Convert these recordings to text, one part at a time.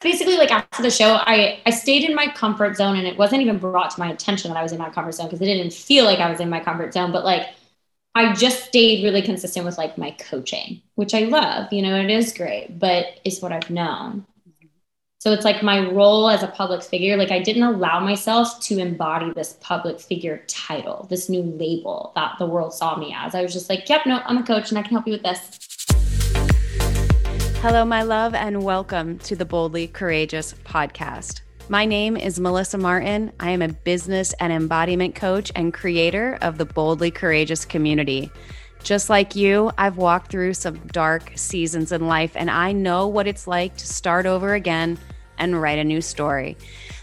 basically like after the show, I I stayed in my comfort zone and it wasn't even brought to my attention that I was in my comfort zone because it didn't feel like I was in my comfort zone, but like I just stayed really consistent with like my coaching, which I love, you know, it is great, but it's what I've known. So it's like my role as a public figure, like I didn't allow myself to embody this public figure title, this new label that the world saw me as. I was just like, yep, no, I'm a coach and I can help you with this. Hello, my love, and welcome to the Boldly Courageous podcast. My name is Melissa Martin. I am a business and embodiment coach and creator of the Boldly Courageous community. Just like you, I've walked through some dark seasons in life, and I know what it's like to start over again and write a new story.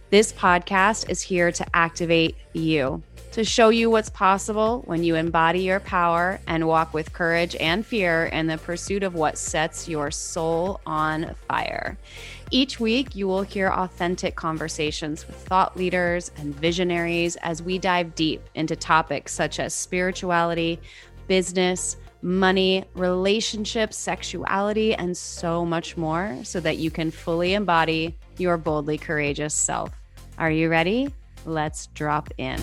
This podcast is here to activate you to show you what's possible when you embody your power and walk with courage and fear in the pursuit of what sets your soul on fire. Each week, you will hear authentic conversations with thought leaders and visionaries as we dive deep into topics such as spirituality, business, money, relationships, sexuality, and so much more so that you can fully embody your boldly courageous self. Are you ready? Let's drop in.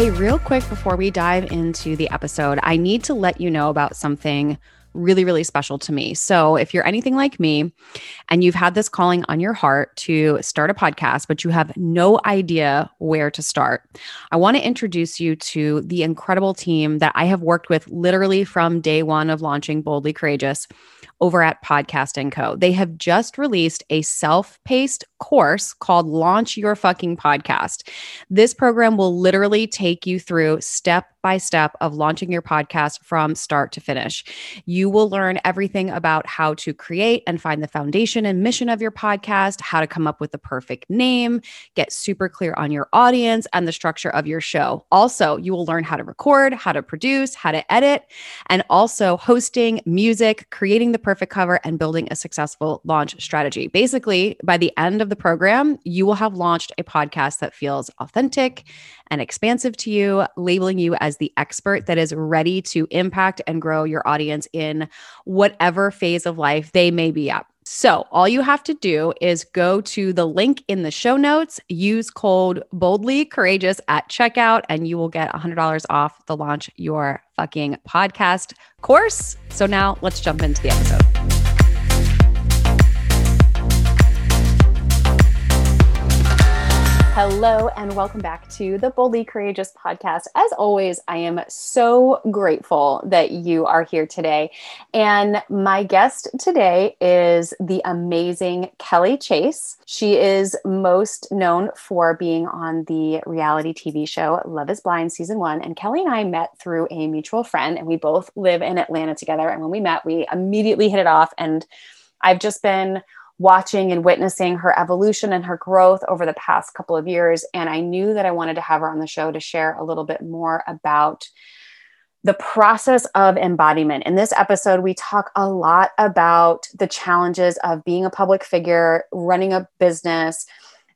Hey, real quick before we dive into the episode, I need to let you know about something really, really special to me. So, if you're anything like me and you've had this calling on your heart to start a podcast, but you have no idea where to start, I want to introduce you to the incredible team that I have worked with literally from day one of launching Boldly Courageous over at Podcast and Co. They have just released a self-paced course called Launch Your Fucking Podcast. This program will literally take you through step by step of launching your podcast from start to finish. You will learn everything about how to create and find the foundation and mission of your podcast, how to come up with the perfect name, get super clear on your audience and the structure of your show. Also, you will learn how to record, how to produce, how to edit, and also hosting, music, creating the perfect cover, and building a successful launch strategy. Basically, by the end of the program, you will have launched a podcast that feels authentic and expansive to you, labeling you as the expert that is ready to impact and grow your audience in whatever phase of life they may be at. So, all you have to do is go to the link in the show notes, use code boldly courageous at checkout, and you will get $100 off the launch your fucking podcast course. So, now let's jump into the episode. Hello, and welcome back to the Boldly Courageous podcast. As always, I am so grateful that you are here today. And my guest today is the amazing Kelly Chase. She is most known for being on the reality TV show Love is Blind season one. And Kelly and I met through a mutual friend, and we both live in Atlanta together. And when we met, we immediately hit it off. And I've just been watching and witnessing her evolution and her growth over the past couple of years. And I knew that I wanted to have her on the show to share a little bit more about the process of embodiment. In this episode, we talk a lot about the challenges of being a public figure, running a business,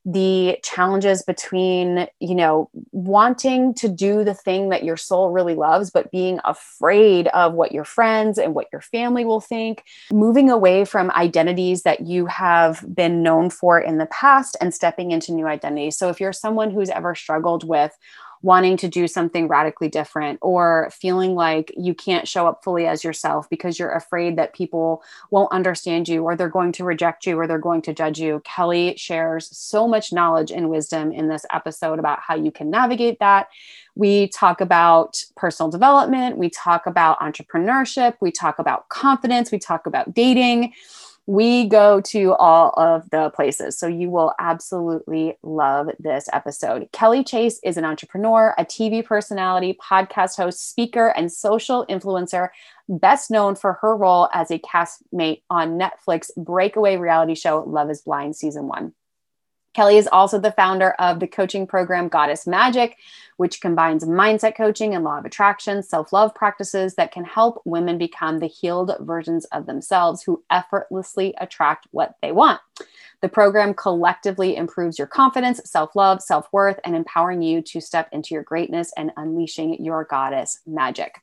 the challenges between you know wanting to do the thing that your soul really loves but being afraid of what your friends and what your family will think moving away from identities that you have been known for in the past and stepping into new identities. So if you're someone who's ever struggled with wanting to do something radically different or feeling like you can't show up fully as yourself because you're afraid that people won't understand you or they're going to reject you or they're going to judge you. Kelly shares so much knowledge and wisdom in this episode about how you can navigate that. We talk about personal development, we talk about entrepreneurship, we talk about confidence, we talk about dating we go to all of the places. So you will absolutely love this episode. Kelly Chase is an entrepreneur, a TV personality, podcast host, speaker, and social influencer, best known for her role as a castmate on Netflix breakaway reality show Love is Blind season one. Kelly is also the founder of the coaching program Goddess Magic, which combines mindset coaching and law of attraction, self love practices that can help women become the healed versions of themselves who effortlessly attract what they want. The program collectively improves your confidence, self love, self worth, and empowering you to step into your greatness and unleashing your goddess magic.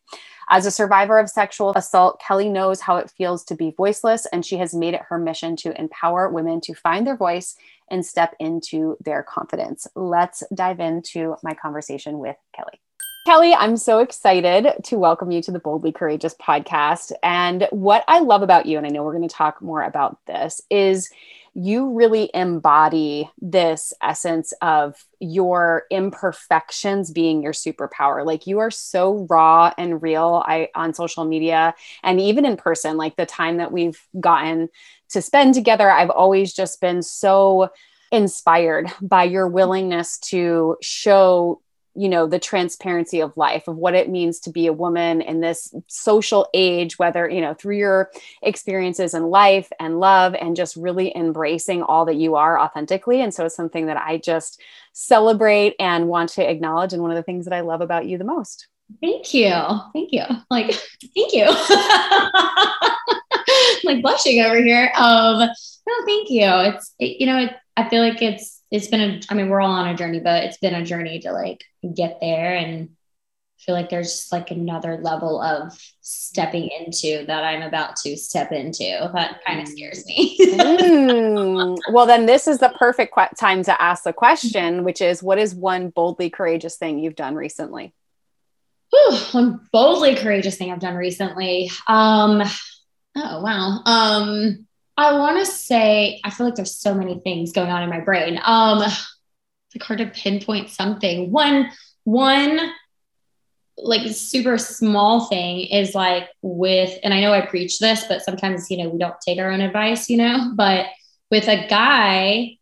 As a survivor of sexual assault, Kelly knows how it feels to be voiceless, and she has made it her mission to empower women to find their voice and step into their confidence. Let's dive into my conversation with Kelly. Kelly, I'm so excited to welcome you to the Boldly Courageous podcast. And what I love about you, and I know we're going to talk more about this, is you really embody this essence of your imperfections being your superpower. Like you are so raw and real I on social media and even in person, like the time that we've gotten to spend together, I've always just been so inspired by your willingness to show you know the transparency of life of what it means to be a woman in this social age whether you know through your experiences in life and love and just really embracing all that you are authentically. And so it's something that i just celebrate and want to acknowledge and one of the things that i love about you the most. Thank you. Thank you. Like thank you. Like blushing over here. Um no thank you. It's it, you know it, i feel like it's it's been a i mean we're all on a journey but it's been a journey to like get there and feel like there's just like another level of stepping into that i'm about to step into that kind of scares me. Mm. well then this is the perfect qu- time to ask the question which is what is one boldly courageous thing you've done recently? Whew, one boldly courageous thing i've done recently. Um oh wow. Um I want to say, I feel like there's so many things going on in my brain. Um, it's like hard to pinpoint something. One, one like super small thing is like with, and I know I preach this, but sometimes, you know, we don't take our own advice, you know, but with a guy,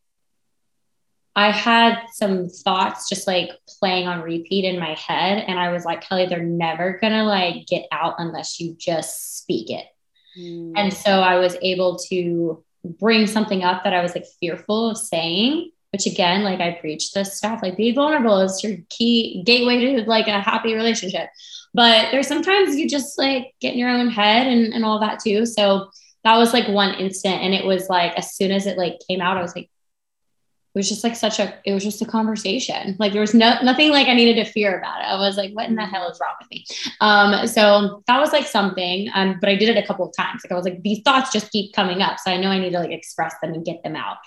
I had some thoughts just like playing on repeat in my head. And I was like, Kelly, they're never gonna like get out unless you just speak it. And so I was able to bring something up that I was like fearful of saying, which again, like I preach this stuff, like be vulnerable is your key gateway to like a happy relationship. But there's sometimes you just like get in your own head and, and all that too. So that was like one instant. And it was like, as soon as it like came out, I was like, was just like such a it was just a conversation. Like there was no nothing like i needed to fear about it. I was like what in the hell is wrong with me? Um so that was like something um but i did it a couple of times. Like i was like these thoughts just keep coming up so i know i need to like express them and get them out.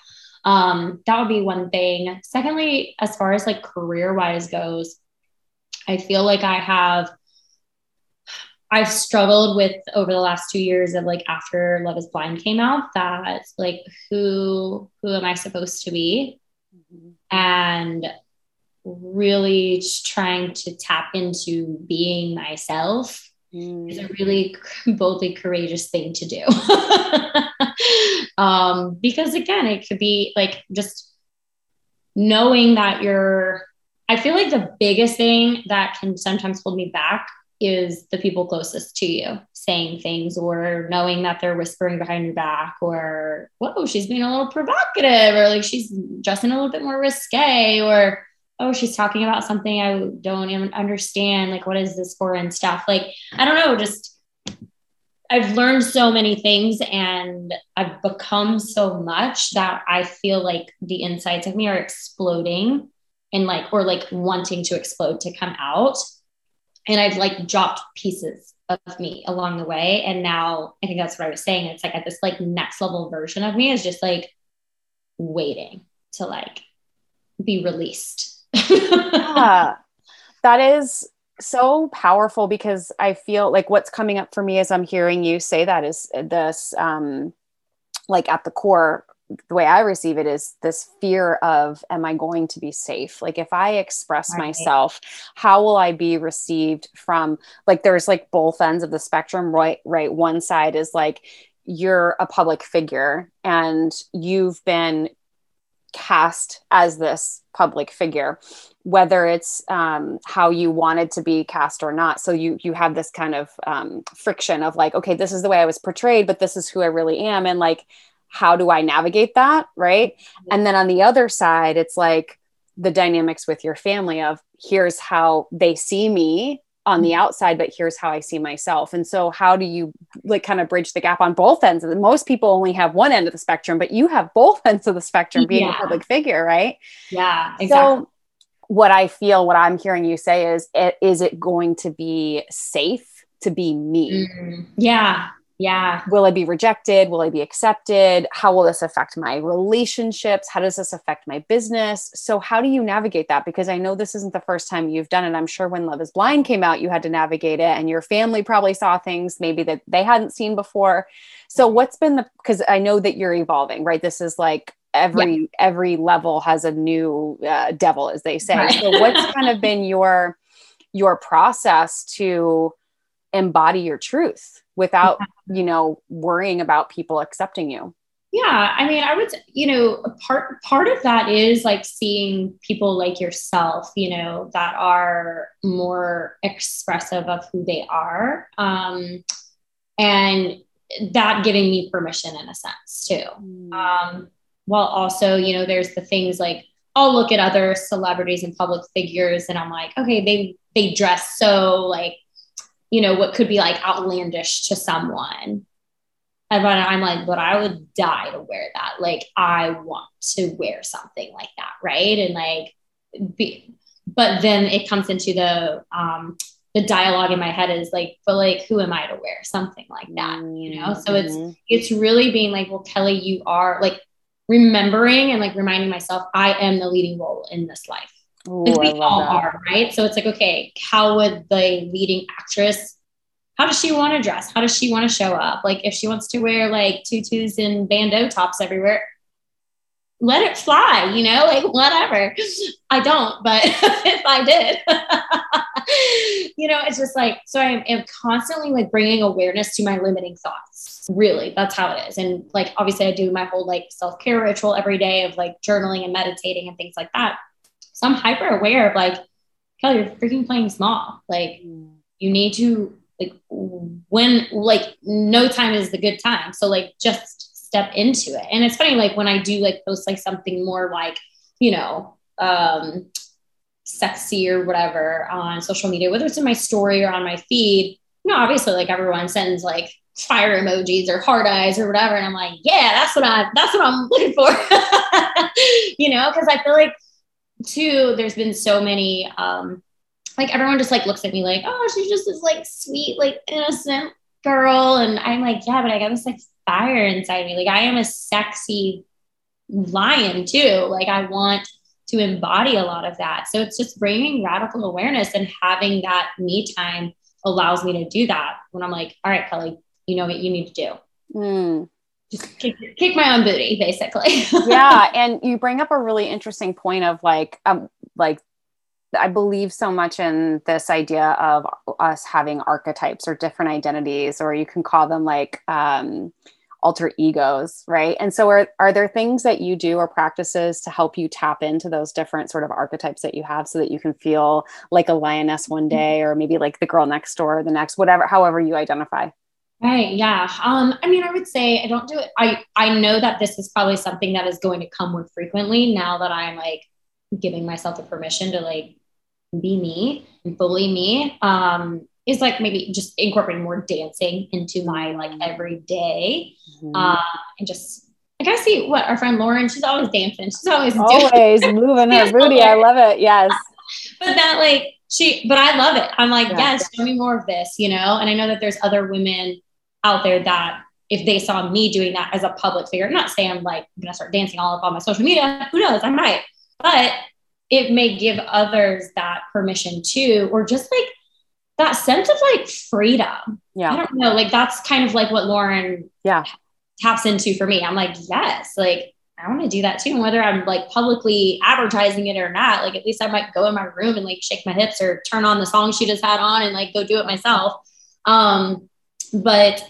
Um that would be one thing. Secondly as far as like career wise goes i feel like i have I've struggled with over the last two years of like after Love is Blind came out that like who who am I supposed to be? Mm-hmm. And really trying to tap into being myself mm. is a really boldly courageous thing to do. um, because again, it could be like just knowing that you're, I feel like the biggest thing that can sometimes hold me back is the people closest to you saying things or knowing that they're whispering behind your back or whoa she's being a little provocative or like she's dressing a little bit more risque or oh she's talking about something i don't even understand like what is this for and stuff. Like i don't know just i've learned so many things and i've become so much that i feel like the insides of me are exploding and like or like wanting to explode to come out and I've like dropped pieces of me along the way. And now I think that's what I was saying. It's like at this like next level version of me is just like waiting to like be released. yeah, that is so powerful because I feel like what's coming up for me as I'm hearing you say that is this um like at the core the way I receive it is this fear of, am I going to be safe? Like, if I express right. myself, how will I be received from, like, there's like both ends of the spectrum, right? Right. One side is like, you're a public figure and you've been cast as this public figure whether it's um, how you wanted to be cast or not so you you have this kind of um, friction of like okay this is the way i was portrayed but this is who i really am and like how do I navigate that? Right. Mm-hmm. And then on the other side, it's like the dynamics with your family of here's how they see me on the outside but here's how i see myself and so how do you like kind of bridge the gap on both ends And most people only have one end of the spectrum but you have both ends of the spectrum being yeah. a public figure right yeah exactly. so what i feel what i'm hearing you say is is it going to be safe to be me mm, yeah yeah. Will I be rejected? Will I be accepted? How will this affect my relationships? How does this affect my business? So, how do you navigate that? Because I know this isn't the first time you've done it. I'm sure when Love is Blind came out, you had to navigate it, and your family probably saw things maybe that they hadn't seen before. So, what's been the, because I know that you're evolving, right? This is like, every yeah. every level has a new uh, devil as they say right. so what's kind of been your your process to embody your truth without you know worrying about people accepting you. Yeah i mean i would you know part part of that is like seeing people like yourself you know that are more expressive of who they are um and that giving me permission in a sense too. Mm. um while also you know there's the things like i'll look at other celebrities and public figures and i'm like okay they they dress so like you know, what could be like outlandish to someone. And I'm like, but I would die to wear that. Like, I want to wear something like that, right? And like, be, but then it comes into the um, the dialogue in my head is like, but like, who am I to wear something like that? You know, so it's mm-hmm. it's really being like, well, Kelly, you are like remembering and like reminding myself, I am the leading role in this life. Ooh, like we all that. are, right? So it's like, okay, how would the leading actress, how does she want to dress? How does she want to show up? Like if she wants to wear like tutus and bandeau tops everywhere, let it fly, you know, like whatever. I don't, but if I did, you know, it's just like, so I am constantly like bringing awareness to my limiting thoughts. Really, that's how it is. And like, obviously, I do my whole like self care ritual every day of like journaling and meditating and things like that. So I'm hyper aware of like, Kelly, you're freaking playing small. Like you need to like when like no time is the good time. So like just step into it. And it's funny, like when I do like post like something more like, you know, um sexy or whatever on social media, whether it's in my story or on my feed, you know, obviously like everyone sends like fire emojis or hard eyes or whatever. And I'm like, yeah, that's what I that's what I'm looking for. you know, because I feel like two, there's been so many, um, like everyone just like looks at me like, oh, she's just this like sweet, like innocent girl. And I'm like, yeah, but I got this like fire inside me. Like I am a sexy lion too. Like I want to embody a lot of that. So it's just bringing radical awareness and having that me time allows me to do that when I'm like, all right, Kelly, you know what you need to do. Mm just kick, kick my own booty basically yeah and you bring up a really interesting point of like um like I believe so much in this idea of us having archetypes or different identities, or you can call them like um, alter egos, right? And so, are, are there things that you do or practices to help you tap into those different sort of archetypes that you have so that you can feel like a lioness one mm-hmm. day, or maybe like the girl next door the next, whatever, however you identify? Right. Yeah. Um, I mean, I would say I don't do it. I, I know that this is probably something that is going to come more frequently now that I'm like giving myself the permission to like be me and fully me. Um, is like maybe just incorporating more dancing into my like mm-hmm. everyday. Mm-hmm. Uh, and just I gotta see what our friend Lauren, she's always dancing. She's always always moving her booty. I love it. Yes. but that like she, but I love it. I'm like, yeah. yes, show me more of this, you know? And I know that there's other women out there that if they saw me doing that as a public figure, I'm not saying I'm like I'm gonna start dancing all up on my social media. Who knows? I might, but it may give others that permission too, or just like that sense of like freedom. Yeah. I don't know. Like that's kind of like what Lauren yeah taps into for me. I'm like, yes, like I want to do that too. And whether I'm like publicly advertising it or not, like at least I might go in my room and like shake my hips or turn on the song she just had on and like go do it myself. Um, but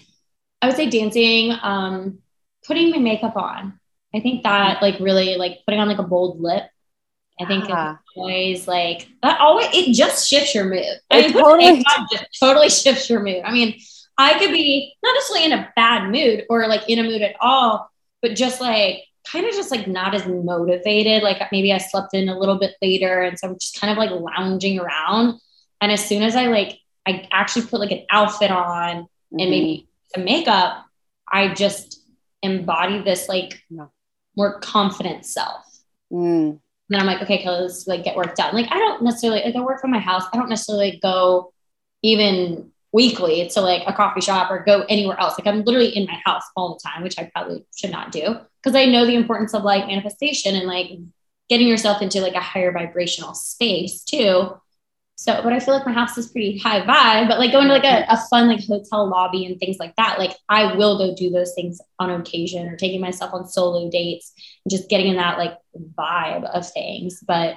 I would say dancing, um, putting my makeup on. I think that like really like putting on like a bold lip. I think ah. always like that always it just shifts your mood. I mean, totally just totally shifts your mood. I mean, I could be not necessarily in a bad mood or like in a mood at all, but just like kind of just like not as motivated. Like maybe I slept in a little bit later. And so I'm just kind of like lounging around. And as soon as I like I actually put like an outfit on mm-hmm. and maybe some makeup, I just embody this like yeah. more confident self. Mm. then I'm like, okay, Kelly, let's like get work done. Like I don't necessarily like I work from my house. I don't necessarily go even weekly to like a coffee shop or go anywhere else. Like I'm literally in my house all the time, which I probably should not do because I know the importance of like manifestation and like getting yourself into like a higher vibrational space too. So, but I feel like my house is pretty high vibe, but like going to like a, a fun like hotel lobby and things like that, like I will go do those things on occasion or taking myself on solo dates and just getting in that like vibe of things. But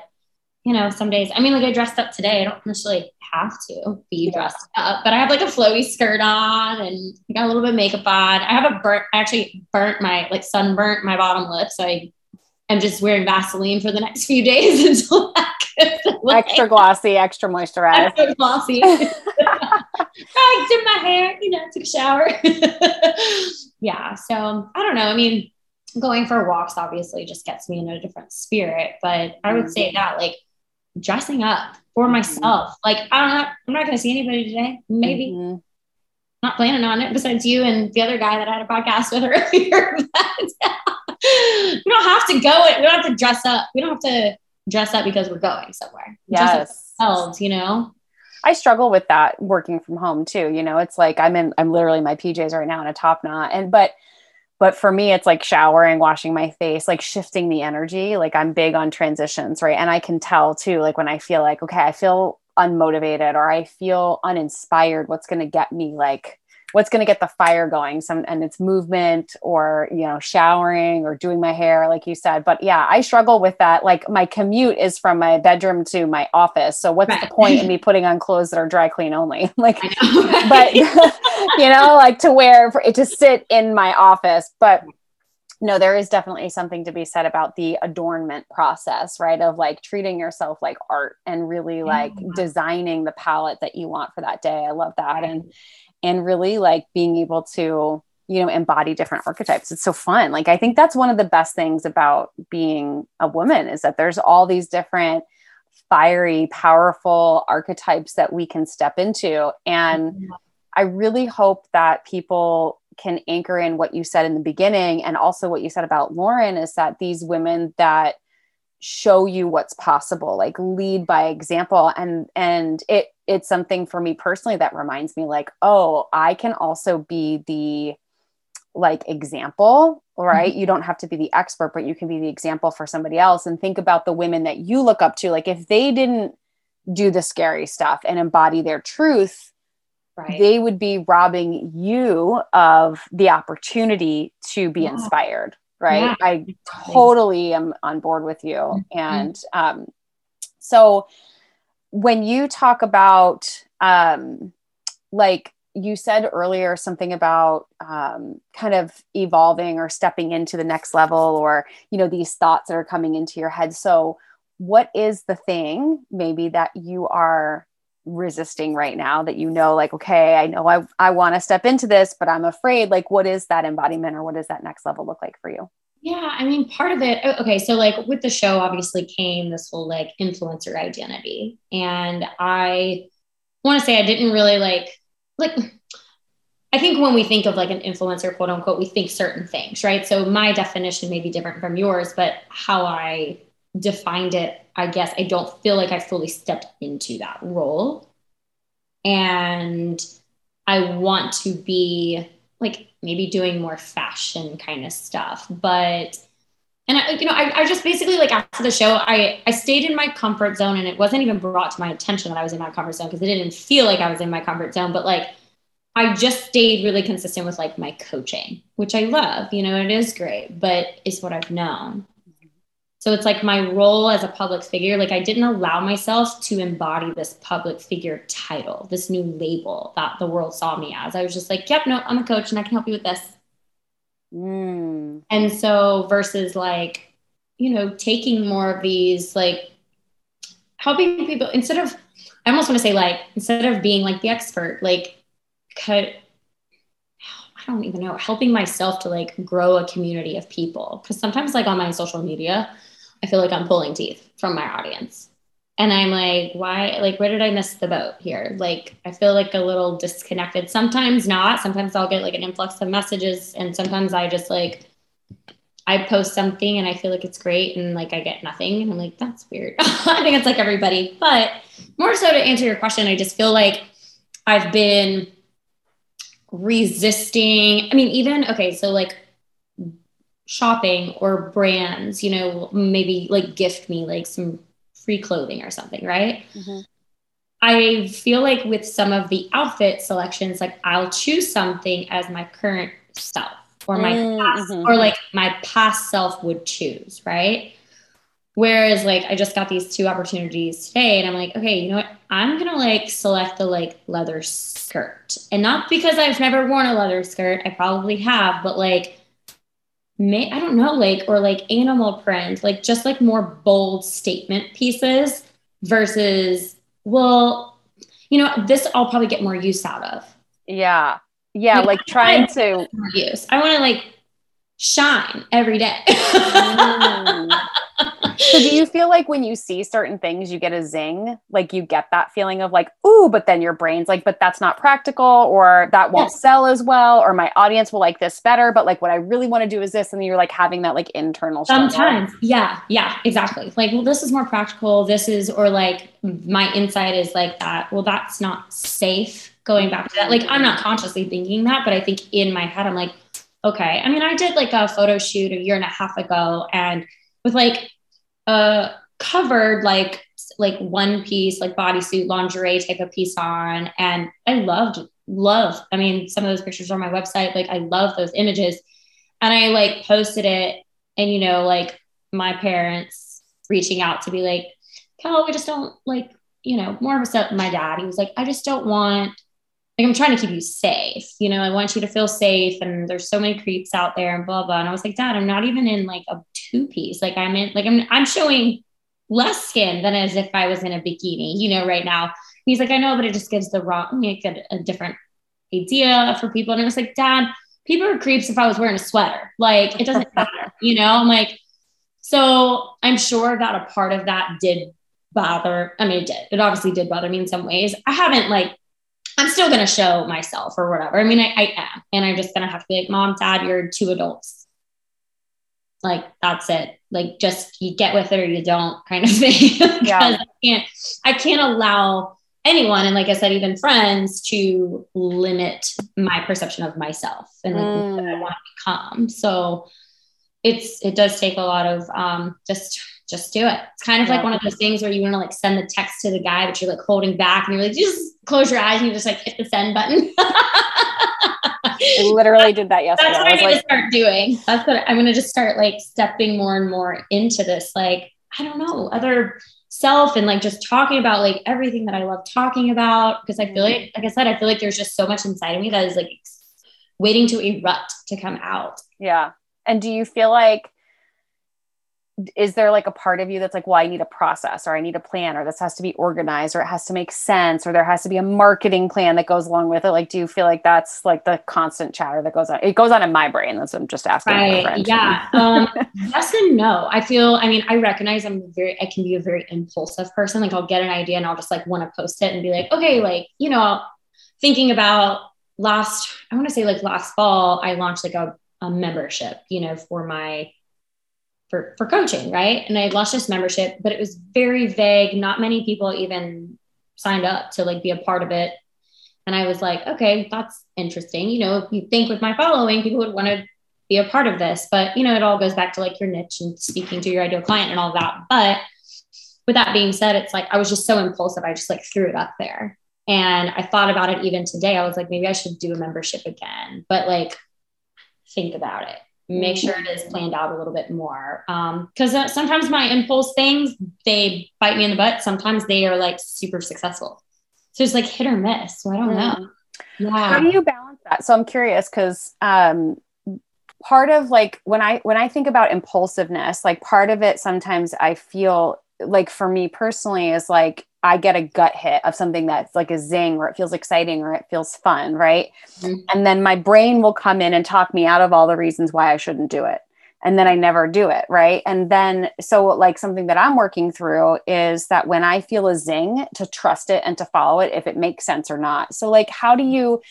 you know, some days, I mean, like I dressed up today. I don't necessarily have to be dressed up, but I have like a flowy skirt on and I got a little bit of makeup on. I have a burnt, I actually burnt my, like sunburnt my bottom lip. So I am just wearing Vaseline for the next few days until extra glossy, extra moisturized. Extra glossy. I did my hair, you know, took a shower. yeah. So I don't know. I mean, going for walks obviously just gets me in a different spirit, but I would say that like dressing up for mm-hmm. myself. Like I don't know, I'm not going to see anybody today. Maybe mm-hmm. not planning on it. Besides you and the other guy that I had a podcast with earlier. We don't have to go. We don't have to dress up. We don't have to dress up because we're going somewhere. Yes, ourselves. You know. I struggle with that working from home too. You know, it's like I'm in, I'm literally my PJs right now in a top knot. And, but but for me it's like showering washing my face like shifting the energy like i'm big on transitions right and i can tell too like when i feel like okay i feel unmotivated or i feel uninspired what's going to get me like what's going to get the fire going? Some and it's movement or you know showering or doing my hair like you said. But yeah i struggle with that. Like my commute is from my bedroom to my office. So what's right. the point in me putting on clothes that are dry clean only? Like know, but you know like to wear for it to sit in my office. But no, there is definitely something to be said about the adornment process, right? Of like treating yourself like art and really like yeah. designing the palette that you want for that day. I love that. And and really like being able to you know embody different archetypes it's so fun like i think that's one of the best things about being a woman is that there's all these different fiery powerful archetypes that we can step into and mm-hmm. i really hope that people can anchor in what you said in the beginning and also what you said about lauren is that these women that show you what's possible like lead by example. And and it it's something for me personally that reminds me like oh i can also be the like example right? Mm-hmm. you don't have to be the expert but you can be the example for somebody else. And think about the women that you look up to. Like if they didn't do the scary stuff and embody their truth right. they would be robbing you of the opportunity to be yeah. inspired right yeah. i totally am on board with you mm-hmm. and um so when you talk about um, like you said earlier something about um, kind of evolving or stepping into the next level or you know these thoughts that are coming into your head so what is the thing maybe that you are resisting right now that you know like okay i know i, I want to step into this but i'm afraid like what is that embodiment or what does that next level look like for you yeah, I mean, part of it, okay, so like with the show, obviously came this whole like influencer identity. And I want to say I didn't really like, like, I think when we think of like an influencer, quote unquote, we think certain things, right? So my definition may be different from yours, but how I defined it, I guess I don't feel like I fully stepped into that role. And I want to be like maybe doing more fashion kind of stuff. But and I, you know, I, I just basically like after the show, I I stayed in my comfort zone, and it wasn't even brought to my attention that I was in my comfort zone because it didn't feel like I was in my comfort zone. But like, I just stayed really consistent with like my coaching, which I love. You know, it is great, but it's what I've known. So it's like my role as a public figure, like I didn't allow myself to embody this public figure title, this new label that the world saw me as. I was just like, yep, no, I'm a coach and I can help you with this. Mm. And so versus like, you know, taking more of these, like helping people instead of, I almost want to say like, instead of being like the expert, like cut, I don't even know, helping myself to like grow a community of people. Cause sometimes like on my social media, I feel like I'm pulling teeth from my audience. and I'm like, why? Like, where did I miss the boat here? Like, I feel like a little disconnected. Sometimes not. Sometimes I'll get like an influx of messages, and sometimes I just like, I post something and I feel like it's great, and like I get nothing, and I'm like, that's weird. I think it's like everybody, but more so to answer your question, I just feel like I've been resisting. I mean, even okay, so like shopping or brands, you know, maybe like gift me like some free clothing or something, right? Mm-hmm. I feel like with some of the outfit selections, like I'll choose something as my current self or my mm, past, mm-hmm. or like my past self would choose, right? Whereas like I just got these two opportunities today and I'm like, okay, you know what? I'm gonna like select the like leather skirt. And not because I've never worn a leather skirt, I probably have, but like may I don't know, like or like animal print, like just like more bold statement pieces versus well, you know, this I'll probably get more use out of. Yeah. Yeah, like, like trying to use. I want to like shine every day. Mm-hmm. So do you feel like when you see certain things, you get a zing? Like you get that feeling of like, ooh, but then your brain's like, but that's not practical, or that won't yes. sell as well, or my audience will like this better. But like what I really want to do is this. And you're like having that like internal struggle. Sometimes. Yeah. Yeah, exactly. Like, well, this is more practical. This is, or like my insight is like that. Well, that's not safe. Going back to that. Like I'm not consciously thinking that, but I think in my head, I'm like, okay. I mean, I did like a photo shoot a year and a half ago and with like a covered like like one piece like bodysuit lingerie type of piece on. And i loved love i mean some of those pictures are on my website like i love those images. And i like posted it and you know like my parents reaching out to be like kel we just don't like you know more of a step my dad he was like i just don't want like I'm trying to keep you safe. You know, I want you to feel safe. And there's so many creeps out there and blah blah. And I was like, Dad, I'm not even in like a two piece. Like I'm in like I'm I'm showing less skin than as if I was in a bikini, you know, right now. He's like, I know, but it just gives the wrong make a, a different idea for people. And I was like, Dad, people are creeps if I was wearing a sweater. Like it doesn't matter, you know? I'm like, so I'm sure that a part of that did bother. I mean, it did. It obviously did bother me in some ways. I haven't like I'm still going to show myself or whatever. I mean, I, I am. And I'm just going to have to be like, mom, dad, you're two adults. Like, that's it. Like, just you get with it or you don't kind of thing. yeah. I can't, I can't allow anyone. And like I said, even friends to limit my perception of myself and like mm. what I want to become. So it's, it does take a lot of um, just just do it. It's kind of yeah. like one of those things where you want to like send the text to the guy, but you're like holding back and you're like, just close your eyes and you just like hit the send button. I literally did that yesterday. That's what I, I need like, to start doing. That's what I'm going to just start like stepping more and more into this. Like, I don't know, other self and like just talking about like everything that I love talking about. Because I feel mm-hmm. like, like I said, I feel like there's just so much inside of me that is like waiting to erupt to come out. Yeah. And do you feel like is there like a part of you that's like well i need a process or i need a plan or this has to be organized or it has to make sense or there has to be a marketing plan that goes along with it? Like do you feel like that's like the constant chatter that goes on? It goes on in my brain that's what i'm just asking right yeah um, yes and no. I feel i mean i recognize i'm very i can be a very impulsive person like i'll get an idea and i'll just like want to post it and be like okay like you know thinking about last i want to say like last fall i launched like a, a membership you know for my for for coaching, right? And I launched this membership, but it was very vague. Not many people even signed up to like be a part of it. And I was like, okay, that's interesting. You know, if you think with my following, people would want to be a part of this. But you know, it all goes back to like your niche and speaking to your ideal client and all that. But with that being said, it's like I was just so impulsive. I just like threw it up there. And I thought about it even today. I was like, maybe I should do a membership again. But like, think about it make sure it is planned out a little bit more. Because um, uh, sometimes my impulse things they bite me in the butt. Sometimes they are like super successful. So it's like hit or miss. So i don't know. Mm. yeah. How do you balance that? So i'm curious because um, part of like when i when i think about impulsiveness like part of it sometimes i feel like for me personally is like I get a gut hit of something that's like a zing or it feels exciting or it feels fun, right? Mm-hmm. And then my brain will come in and talk me out of all the reasons why I shouldn't do it. and then I never do it. Right. And then, so like something that I'm working through is that when I feel a zing, to trust it and to follow it if it makes sense or not. So, like, how do you,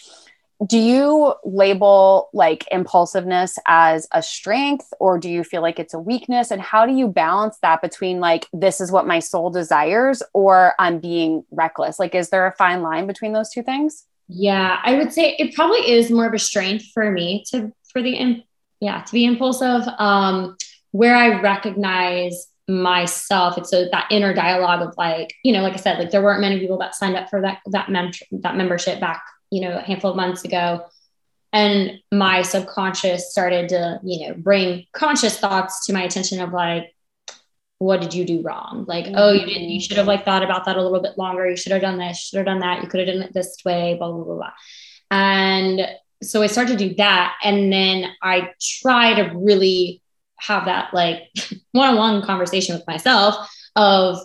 do you label like impulsiveness as a strength or do you feel like it's a weakness? And how do you balance that between like this is what my soul desires or i'm being reckless? Like is there a fine line between those two things? Yeah i would say it probably is more of a strength for me to for the yeah to be impulsive. Um where i recognize myself it's so that inner dialogue of like you know like i said like there weren't many people that signed up for that that mem- that membership back you know, a handful of months ago. And my subconscious started to, you know, bring conscious thoughts to my attention of like, what did you do wrong? Like, mm-hmm. oh, you didn't, you should have like thought about that a little bit longer. You should have done this, should have done that. You could have done it this way, blah, blah, blah, blah. And so I started to do that. And then I try to really have that like one-on-one conversation with myself of,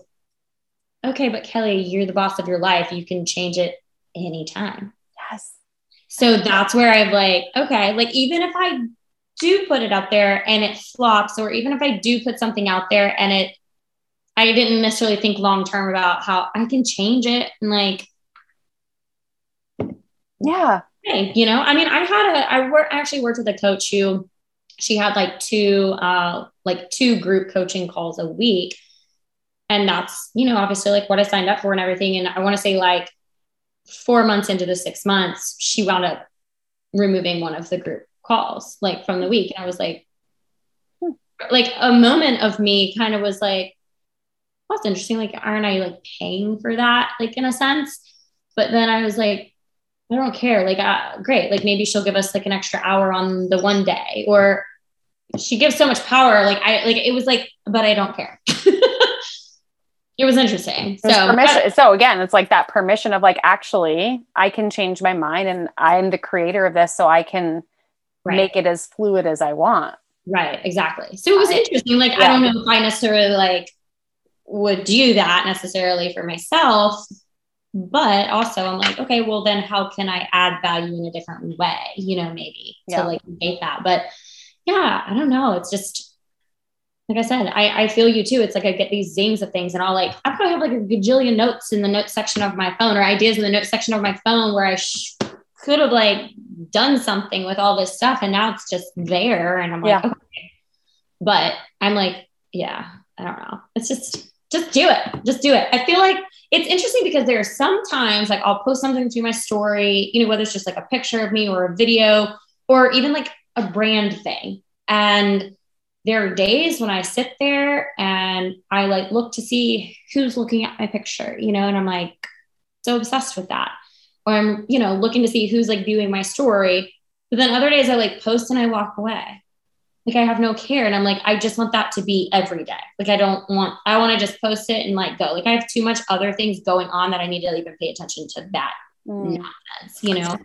okay, but Kelly, you're the boss of your life. You can change it anytime. Yes. So that's where I'm like, okay, like even if I do put it out there and it flops, or even if I do put something out there and it, I didn't necessarily think long term about how I can change it and like, yeah, hey, you know, I mean, I had a, I work, actually worked with a coach who she had like two, uh, like two group coaching calls a week. And that's, you know, obviously like what I signed up for and everything. And I want to say like four months into the six months, she wound up removing one of the group calls like from the week. And I was like, hmm. like a moment of me kind of was like, that's interesting. Like, aren't I like paying for that? Like in a sense. But then I was like, I don't care. Like, uh, great. Like maybe she'll give us like an extra hour on the one day or she gives so much power. Like I, like it was like, but I don't care. it was interesting. So permission. Uh, so again, it's like that permission of like, actually, I can change my mind and I'm the creator of this, so I can right. make it as fluid as I want. Right. Exactly. So it was interesting. Like, yeah. I don't know if I necessarily like would do that necessarily for myself, but also I'm like, okay, well then how can I add value in a different way? You know, maybe yeah. to like negate that. But yeah, I don't know. It's just like I said, I, I feel you too. It's like I get these zings of things and I'll like, I probably have like a gajillion notes in the notes section of my phone or ideas in the notes section of my phone where I sh- could have like done something with all this stuff. And now it's just there. And I'm like, yeah. okay. But I'm like, yeah, I don't know. It's just, just do it. Just do it. I feel like it's interesting because there are sometimes like I'll post something to my story, you know, whether it's just like a picture of me or a video or even like a brand thing. And there are days when I sit there and I like look to see who's looking at my picture, you know, and I'm like so obsessed with that. Or I'm, you know, looking to see who's like viewing my story. But then other days I like post and I walk away. Like I have no care. And I'm like, I just want that to be every day. Like I don't want, I want to just post it and like go. Like I have too much other things going on that I need to even pay attention to that mm. nonsense, you know?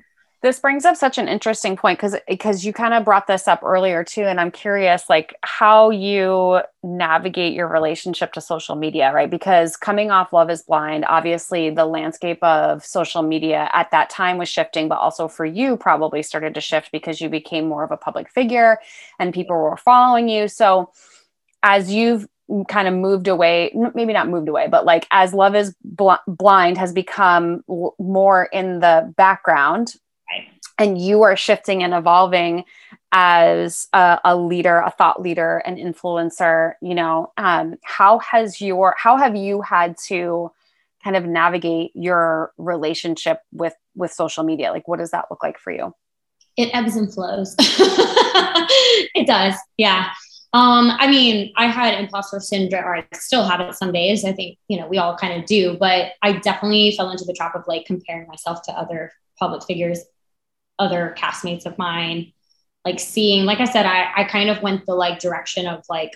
This brings up such an interesting point because because you kind of brought this up earlier too and i'm curious like how you navigate your relationship to social media right? Because coming off love is blind obviously the landscape of social media at that time was shifting but also for you probably started to shift because you became more of a public figure and people were following you. So as you've kind of moved away maybe not moved away but like as love is bl- blind has become l- more in the background and you are shifting and evolving as a, a, leader a thought leader an influencer you know um, how has your how have you had to kind of navigate your relationship with with social media? Like what does that look like for you? It ebbs and flows. It does. Yeah. Um, I mean, I had imposter syndrome, or I still have it some days. I think, you know, we all kind of do, but I definitely fell into the trap of like comparing myself to other public figures other castmates of mine like seeing like i said i i kind of went the like direction of like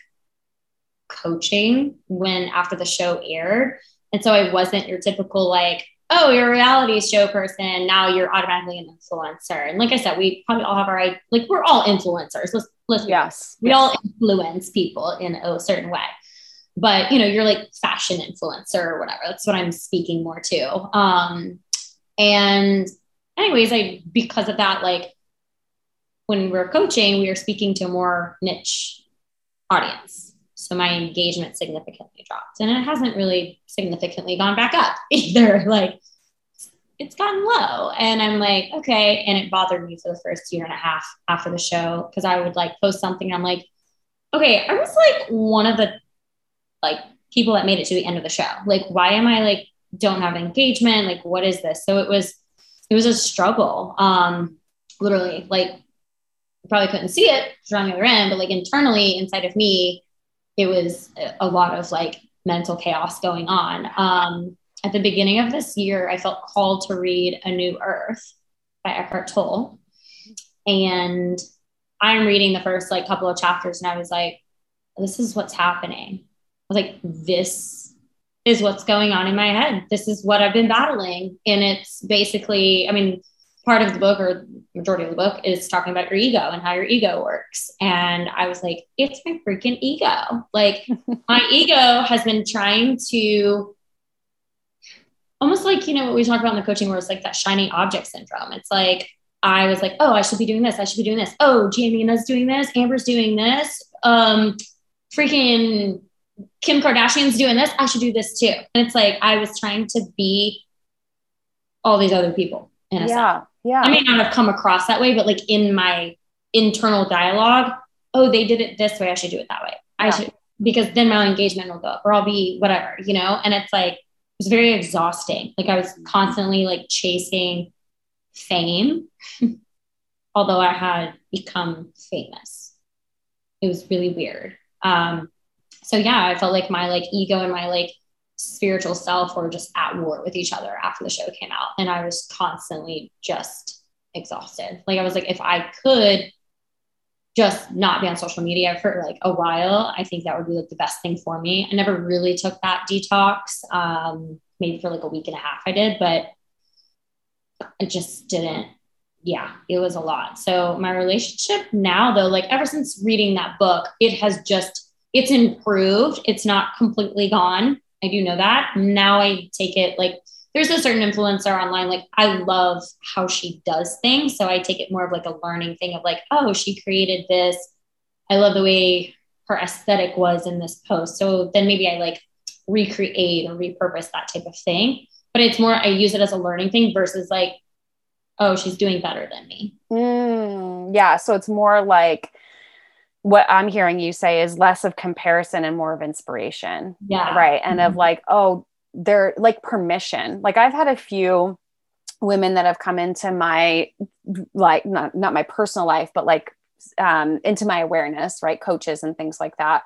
coaching when after the show aired. And so i wasn't your typical like oh you're a reality show person now you're automatically an influencer. And like i said we probably all have our like we're all influencers. Let's let's yes we yes. all influence people in a certain way. But you know you're like fashion influencer or whatever. That's what i'm speaking more to. Um and anyways, I because of that, like when we are coaching, we are speaking to a more niche audience. So my engagement significantly dropped. And it hasn't really significantly gone back up either. Like it's gotten low. And I'm like, okay. And it bothered me for the first year and a half after the show because I would like post something. I'm like, okay, I was like one of the like people that made it to the end of the show. Like, why am I like don't have engagement? Like, what is this? So it was it was a struggle. Um, literally, like probably couldn't see it on the other end, but like internally inside of me, it was a lot of like mental chaos going on. Um, at the beginning of this year, I felt called to read A New Earth by Eckhart Tolle. And I'm reading the first like couple of chapters and I was like, this is what's happening. I was like, this is what's going on in my head. This is what I've been battling. And it's basically, I mean, part of the book or majority of the book is talking about your ego and how your ego works. And I was like, it's my freaking ego. Like my ego has been trying to almost like, you know, what we talk about in the coaching where it's like that shiny object syndrome. It's like, I was like, oh, I should be doing this. I should be doing this. Oh, Giannina's doing this. Amber's doing this. Um, freaking Kim Kardashian's doing this. I should do this too. And it's like I was trying to be all these other people. In a yeah, sense. yeah. I may not have come across that way, but like in my internal dialogue, oh, they did it this way. I should do it that way. I should because then my engagement will go up, or I'll be whatever, you know. And it's like it was very exhausting. Like I was constantly like chasing fame, although I had become famous. It was really weird. Um, so yeah, I felt like my like ego and my like spiritual self were just at war with each other after the show came out. And I was constantly just exhausted. Like I was like, if I could just not be on social media for like a while, I think that would be like the best thing for me. I never really took that detox. Um, maybe for like a week and a half I did, but it just didn't. Yeah, it was a lot. So my relationship now though, like ever since reading that book, it has just it's improved. It's not completely gone. I do know that. Now I take it like there's a certain influencer online like i love how she does things so i take it more of like a learning thing of like oh she created this i love the way her aesthetic was in this post so then maybe i like recreate or repurpose that type of thing but it's more i use it as a learning thing versus like oh she's doing better than me mm, yeah so it's more like what i'm hearing you say is less of comparison and more of inspiration. Yeah. Right. And mm-hmm. of like oh they're like permission. Like i've had a few women that have come into my like not not my personal life but like um into my awareness right? Coaches and things like that.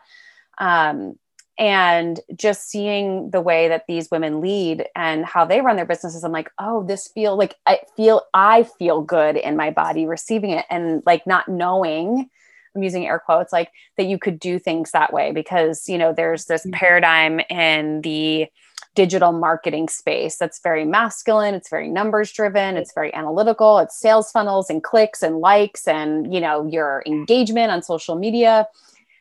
Um and just seeing the way that these women lead and how they run their businesses i'm like oh this feel like i feel i feel good in my body receiving it. And like not knowing i'm using air quotes like that you could do things that way because you know there's this mm-hmm. paradigm in the digital marketing space that's very masculine it's very numbers driven it's very analytical it's sales funnels and clicks and likes and you know your engagement on social media.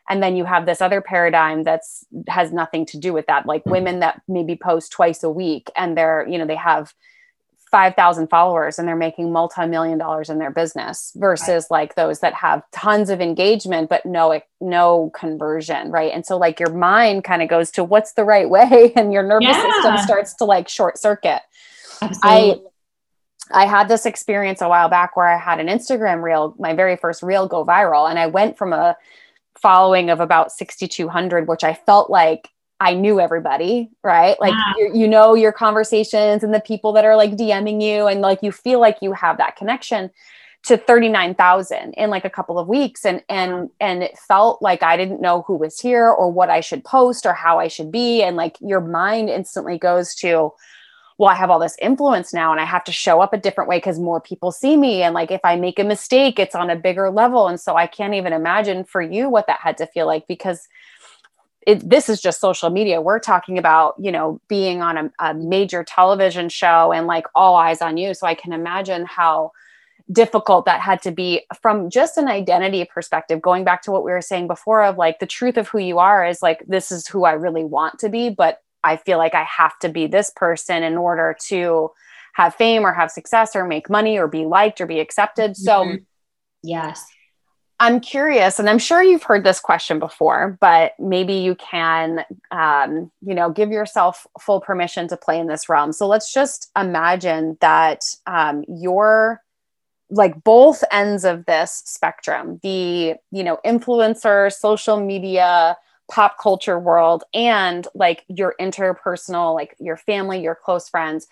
And then you have this other paradigm that's has nothing to do with that like women that maybe post twice a week and they're you know they have 5000 followers and they're making multi-million dollars in their business versus right. like those that have tons of engagement but no no conversion right and so like your mind kind of goes to what's the right way and your nervous yeah. system starts to like short circuit Absolutely. i i had this experience a while back where i had an instagram reel my very first reel go viral and i went from a following of about 6200 which i felt like i knew everybody right like yeah. you, you know your conversations and the people that are like dming you and like you feel like you have that connection to 39,000 in like a couple of weeks and and and it felt like I didn't know who was here or what I should post or how I should be and like your mind instantly goes to well, I have all this influence now and I have to show up a different way because more people see me. And like if I make a mistake, it's on a bigger level. And so I can't even imagine for you what that had to feel like because it, this is just social media. We're talking about, you know, being on a, a major television show and like all eyes on you. So I can imagine how difficult that had to be from just an identity perspective going back to what we were saying before of like the truth of who you are is like this is who i really want to be but I feel like I have to be this person in order to have fame or have success or make money or be liked or be accepted. So, mm-hmm. yes. I'm curious, and I'm sure you've heard this question before, but maybe you can, um, you know, give yourself full permission to play in this realm. So let's just imagine that um, you're like both ends of this spectrum the you know influencer social media pop culture world and like your interpersonal like your family your close friends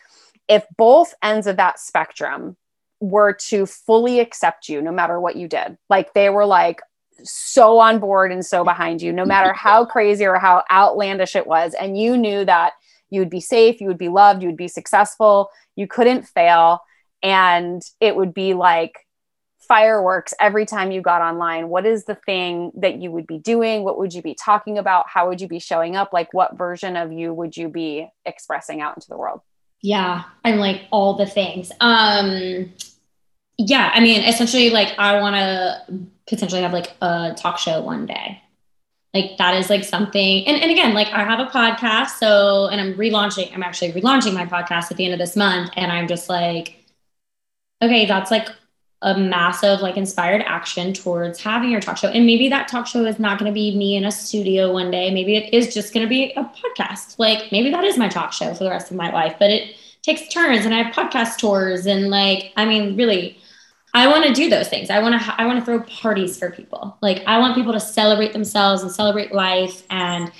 if both ends of that spectrum were to fully accept you no matter what you did. Like they were like so on board and so behind you no matter how crazy or how outlandish it was. And you knew that you would be safe you would be loved you would be successful. You couldn't fail. And it would be like fireworks every time you got online. What is the thing that you would be doing? What would you be talking about? How would you be showing up? Like what version of you would you be expressing out into the world? Yeah i'm like all the things. Um yeah i mean essentially like i want to potentially have like a talk show one day. Like that is like something and, and again like i have a podcast so and i'm relaunching i'm actually relaunching my podcast at the end of this month and i'm just like okay that's like a massive like inspired action towards having your talk show and maybe that talk show is not going to be me in a studio one day maybe it is just going to be a podcast like maybe that is my talk show for the rest of my life but it takes turns and i have podcast tours and like i mean really i want to do those things. I want to i want to throw parties for people. Like i want people to celebrate themselves and celebrate life and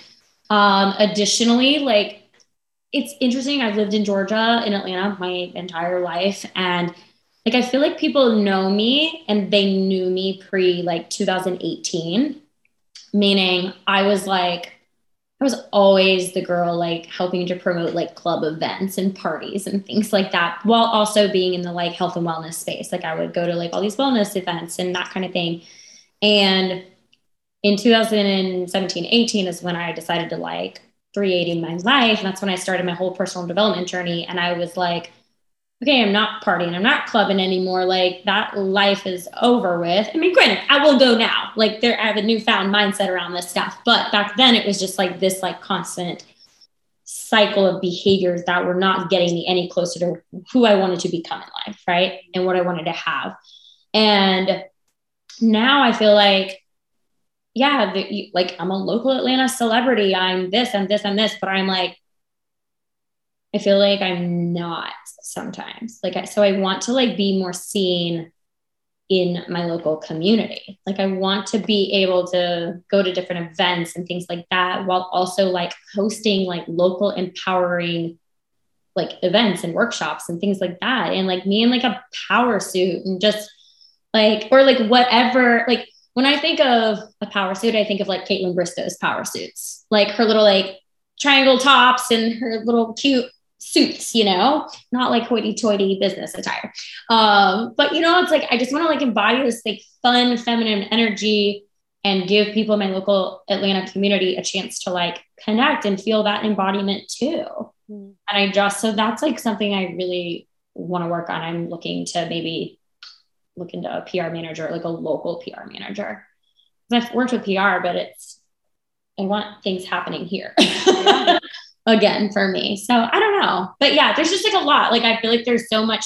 um additionally like it's interesting i've lived in georgia in atlanta my entire life and like I feel like people know me and they knew me pre like 2018, meaning I was like, I was always the girl like helping to promote like club events and parties and things like that, while also being in the like health and wellness space. Like I would go to like all these wellness events and that kind of thing. And in 2017, 18 is when I decided to like 380 my life. And that's when I started my whole personal development journey. And I was like, okay, I'm not partying, I'm not clubbing anymore. Like that life is over with. I mean, granted, I will go now. Like there, I have a newfound mindset around this stuff. But back then it was just like this like constant cycle of behaviors that were not getting me any closer to who I wanted to become in life, right? And what I wanted to have. And now I feel like, yeah, the, like I'm a local Atlanta celebrity. I'm this, I'm this, I'm this, but I'm like, I feel like I'm not sometimes. Like, I, so I want to like be more seen in my local community. Like, I want to be able to go to different events and things like that while also like hosting like local empowering like events and workshops and things like that. And like me in like a power suit and just like, or like whatever, like, when I think of a power suit, I think of like Kaitlyn Bristowe's power suits, like her little like triangle tops and her little cute suits, you know, not like hoity toity business attire. Um, but you know, it's like I just want to like embody this like fun feminine energy and give people in my local Atlanta community a chance to like connect and feel that embodiment too. Mm. And I just so that's like something I really want to work on. I'm looking to maybe look into a PR manager, like a local PR manager. I've worked with PR, but it's I want things happening here. Yeah. again for me. So I don't know. But yeah, there's just like a lot. Like I feel like there's so much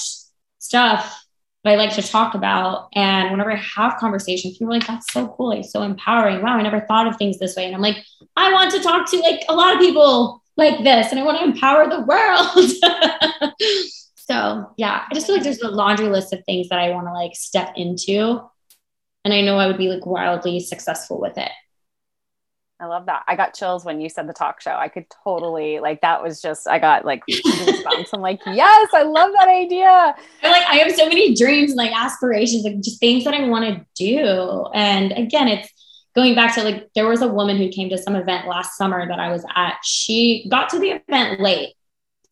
stuff that I like to talk about. And whenever I have conversations, people are like, that's so cool. Like so empowering. Wow, I never thought of things this way. And I'm like, I want to talk to like a lot of people like this and I want to empower the world. so yeah, I just feel like there's a laundry list of things that I want to like step into. And I know I would be like wildly successful with it. I love that. I got chills when you said the talk show. I could totally like that was just I got like goosebumps. I'm like, yes, I love that idea. And like I have so many dreams and like aspirations, like just things that I want to do. And again, it's going back to like there was a woman who came to some event last summer that I was at. She got to the event late.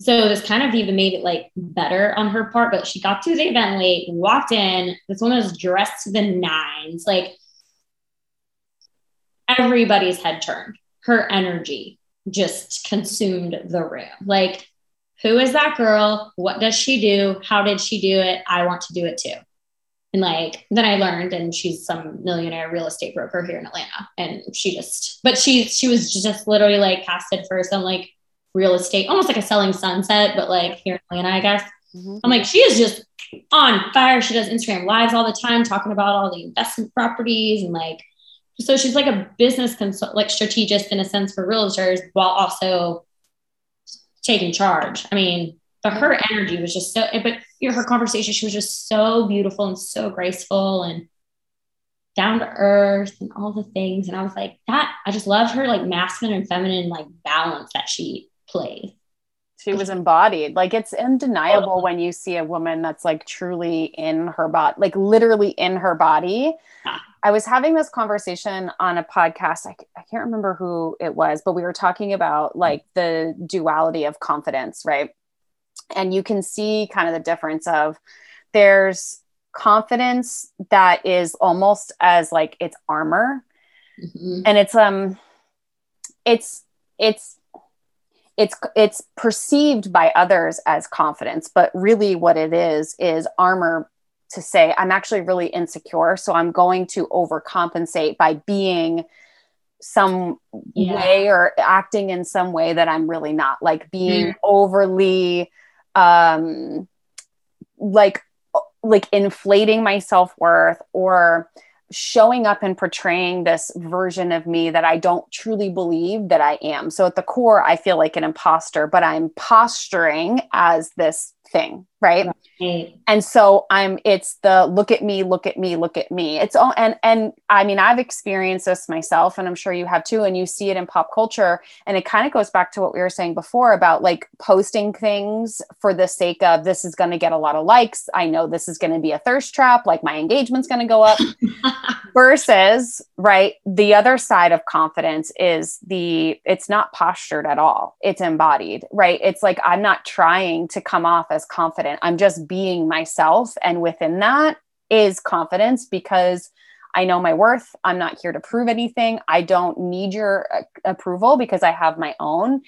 So this kind of even made it like better on her part, but she got to the event late, walked in. This woman was dressed to the nines, like everybody's head turned. Her energy just consumed the room. Like, who is that girl? What does she do? How did she do it? I want to do it too. And like, then I learned, and she's some millionaire real estate broker here in Atlanta. And she just, but she, she was just literally like casted for some like real estate, almost like a selling sunset, but like here in Atlanta, I guess. Mm-hmm. I'm like, she is just on fire. She does Instagram lives all the time, talking about all the investment properties and like, so she's like a business consult, like strategist in a sense for realtors while also taking charge. I mean, but her energy was just so, but you know, her conversation, she was just so beautiful and so graceful and down to earth and all the things. And I was like, that, I just love her like masculine and feminine like balance that she plays she was embodied. Like it's undeniable when you see a woman that's like truly in her body like literally in her body. I was having this conversation on a podcast I, I can't remember who it was but we were talking about like the duality of confidence right? And you can see kind of the difference of there's confidence that is almost as like it's armor. Mm-hmm. and it's um it's it's it's it's perceived by others as confidence but really what it is is armor to say i'm actually really insecure so i'm going to overcompensate by being some yeah. way or acting in some way that i'm really not like being mm. overly um like like inflating my self-worth or showing up and portraying this version of me that I don't truly believe that I am. So at the core, I feel like an imposter, but I'm posturing as this thing, right? right? And so I'm it's the look at me, look at me, look at me. It's all and and I mean I've experienced this myself and I'm sure you have too and you see it in pop culture and it kind of goes back to what we were saying before about like posting things for the sake of this is going to get a lot of likes. I know this is going to be a thirst trap, like my engagement's going to go up. versus right the other side of confidence is the it's not postured at all it's embodied right it's like i'm not trying to come off as confident. I'm just being myself. And within that is confidence because i know my worth. I'm not here to prove anything. I don't need your uh, approval because i have my own.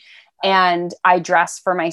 And i dress for my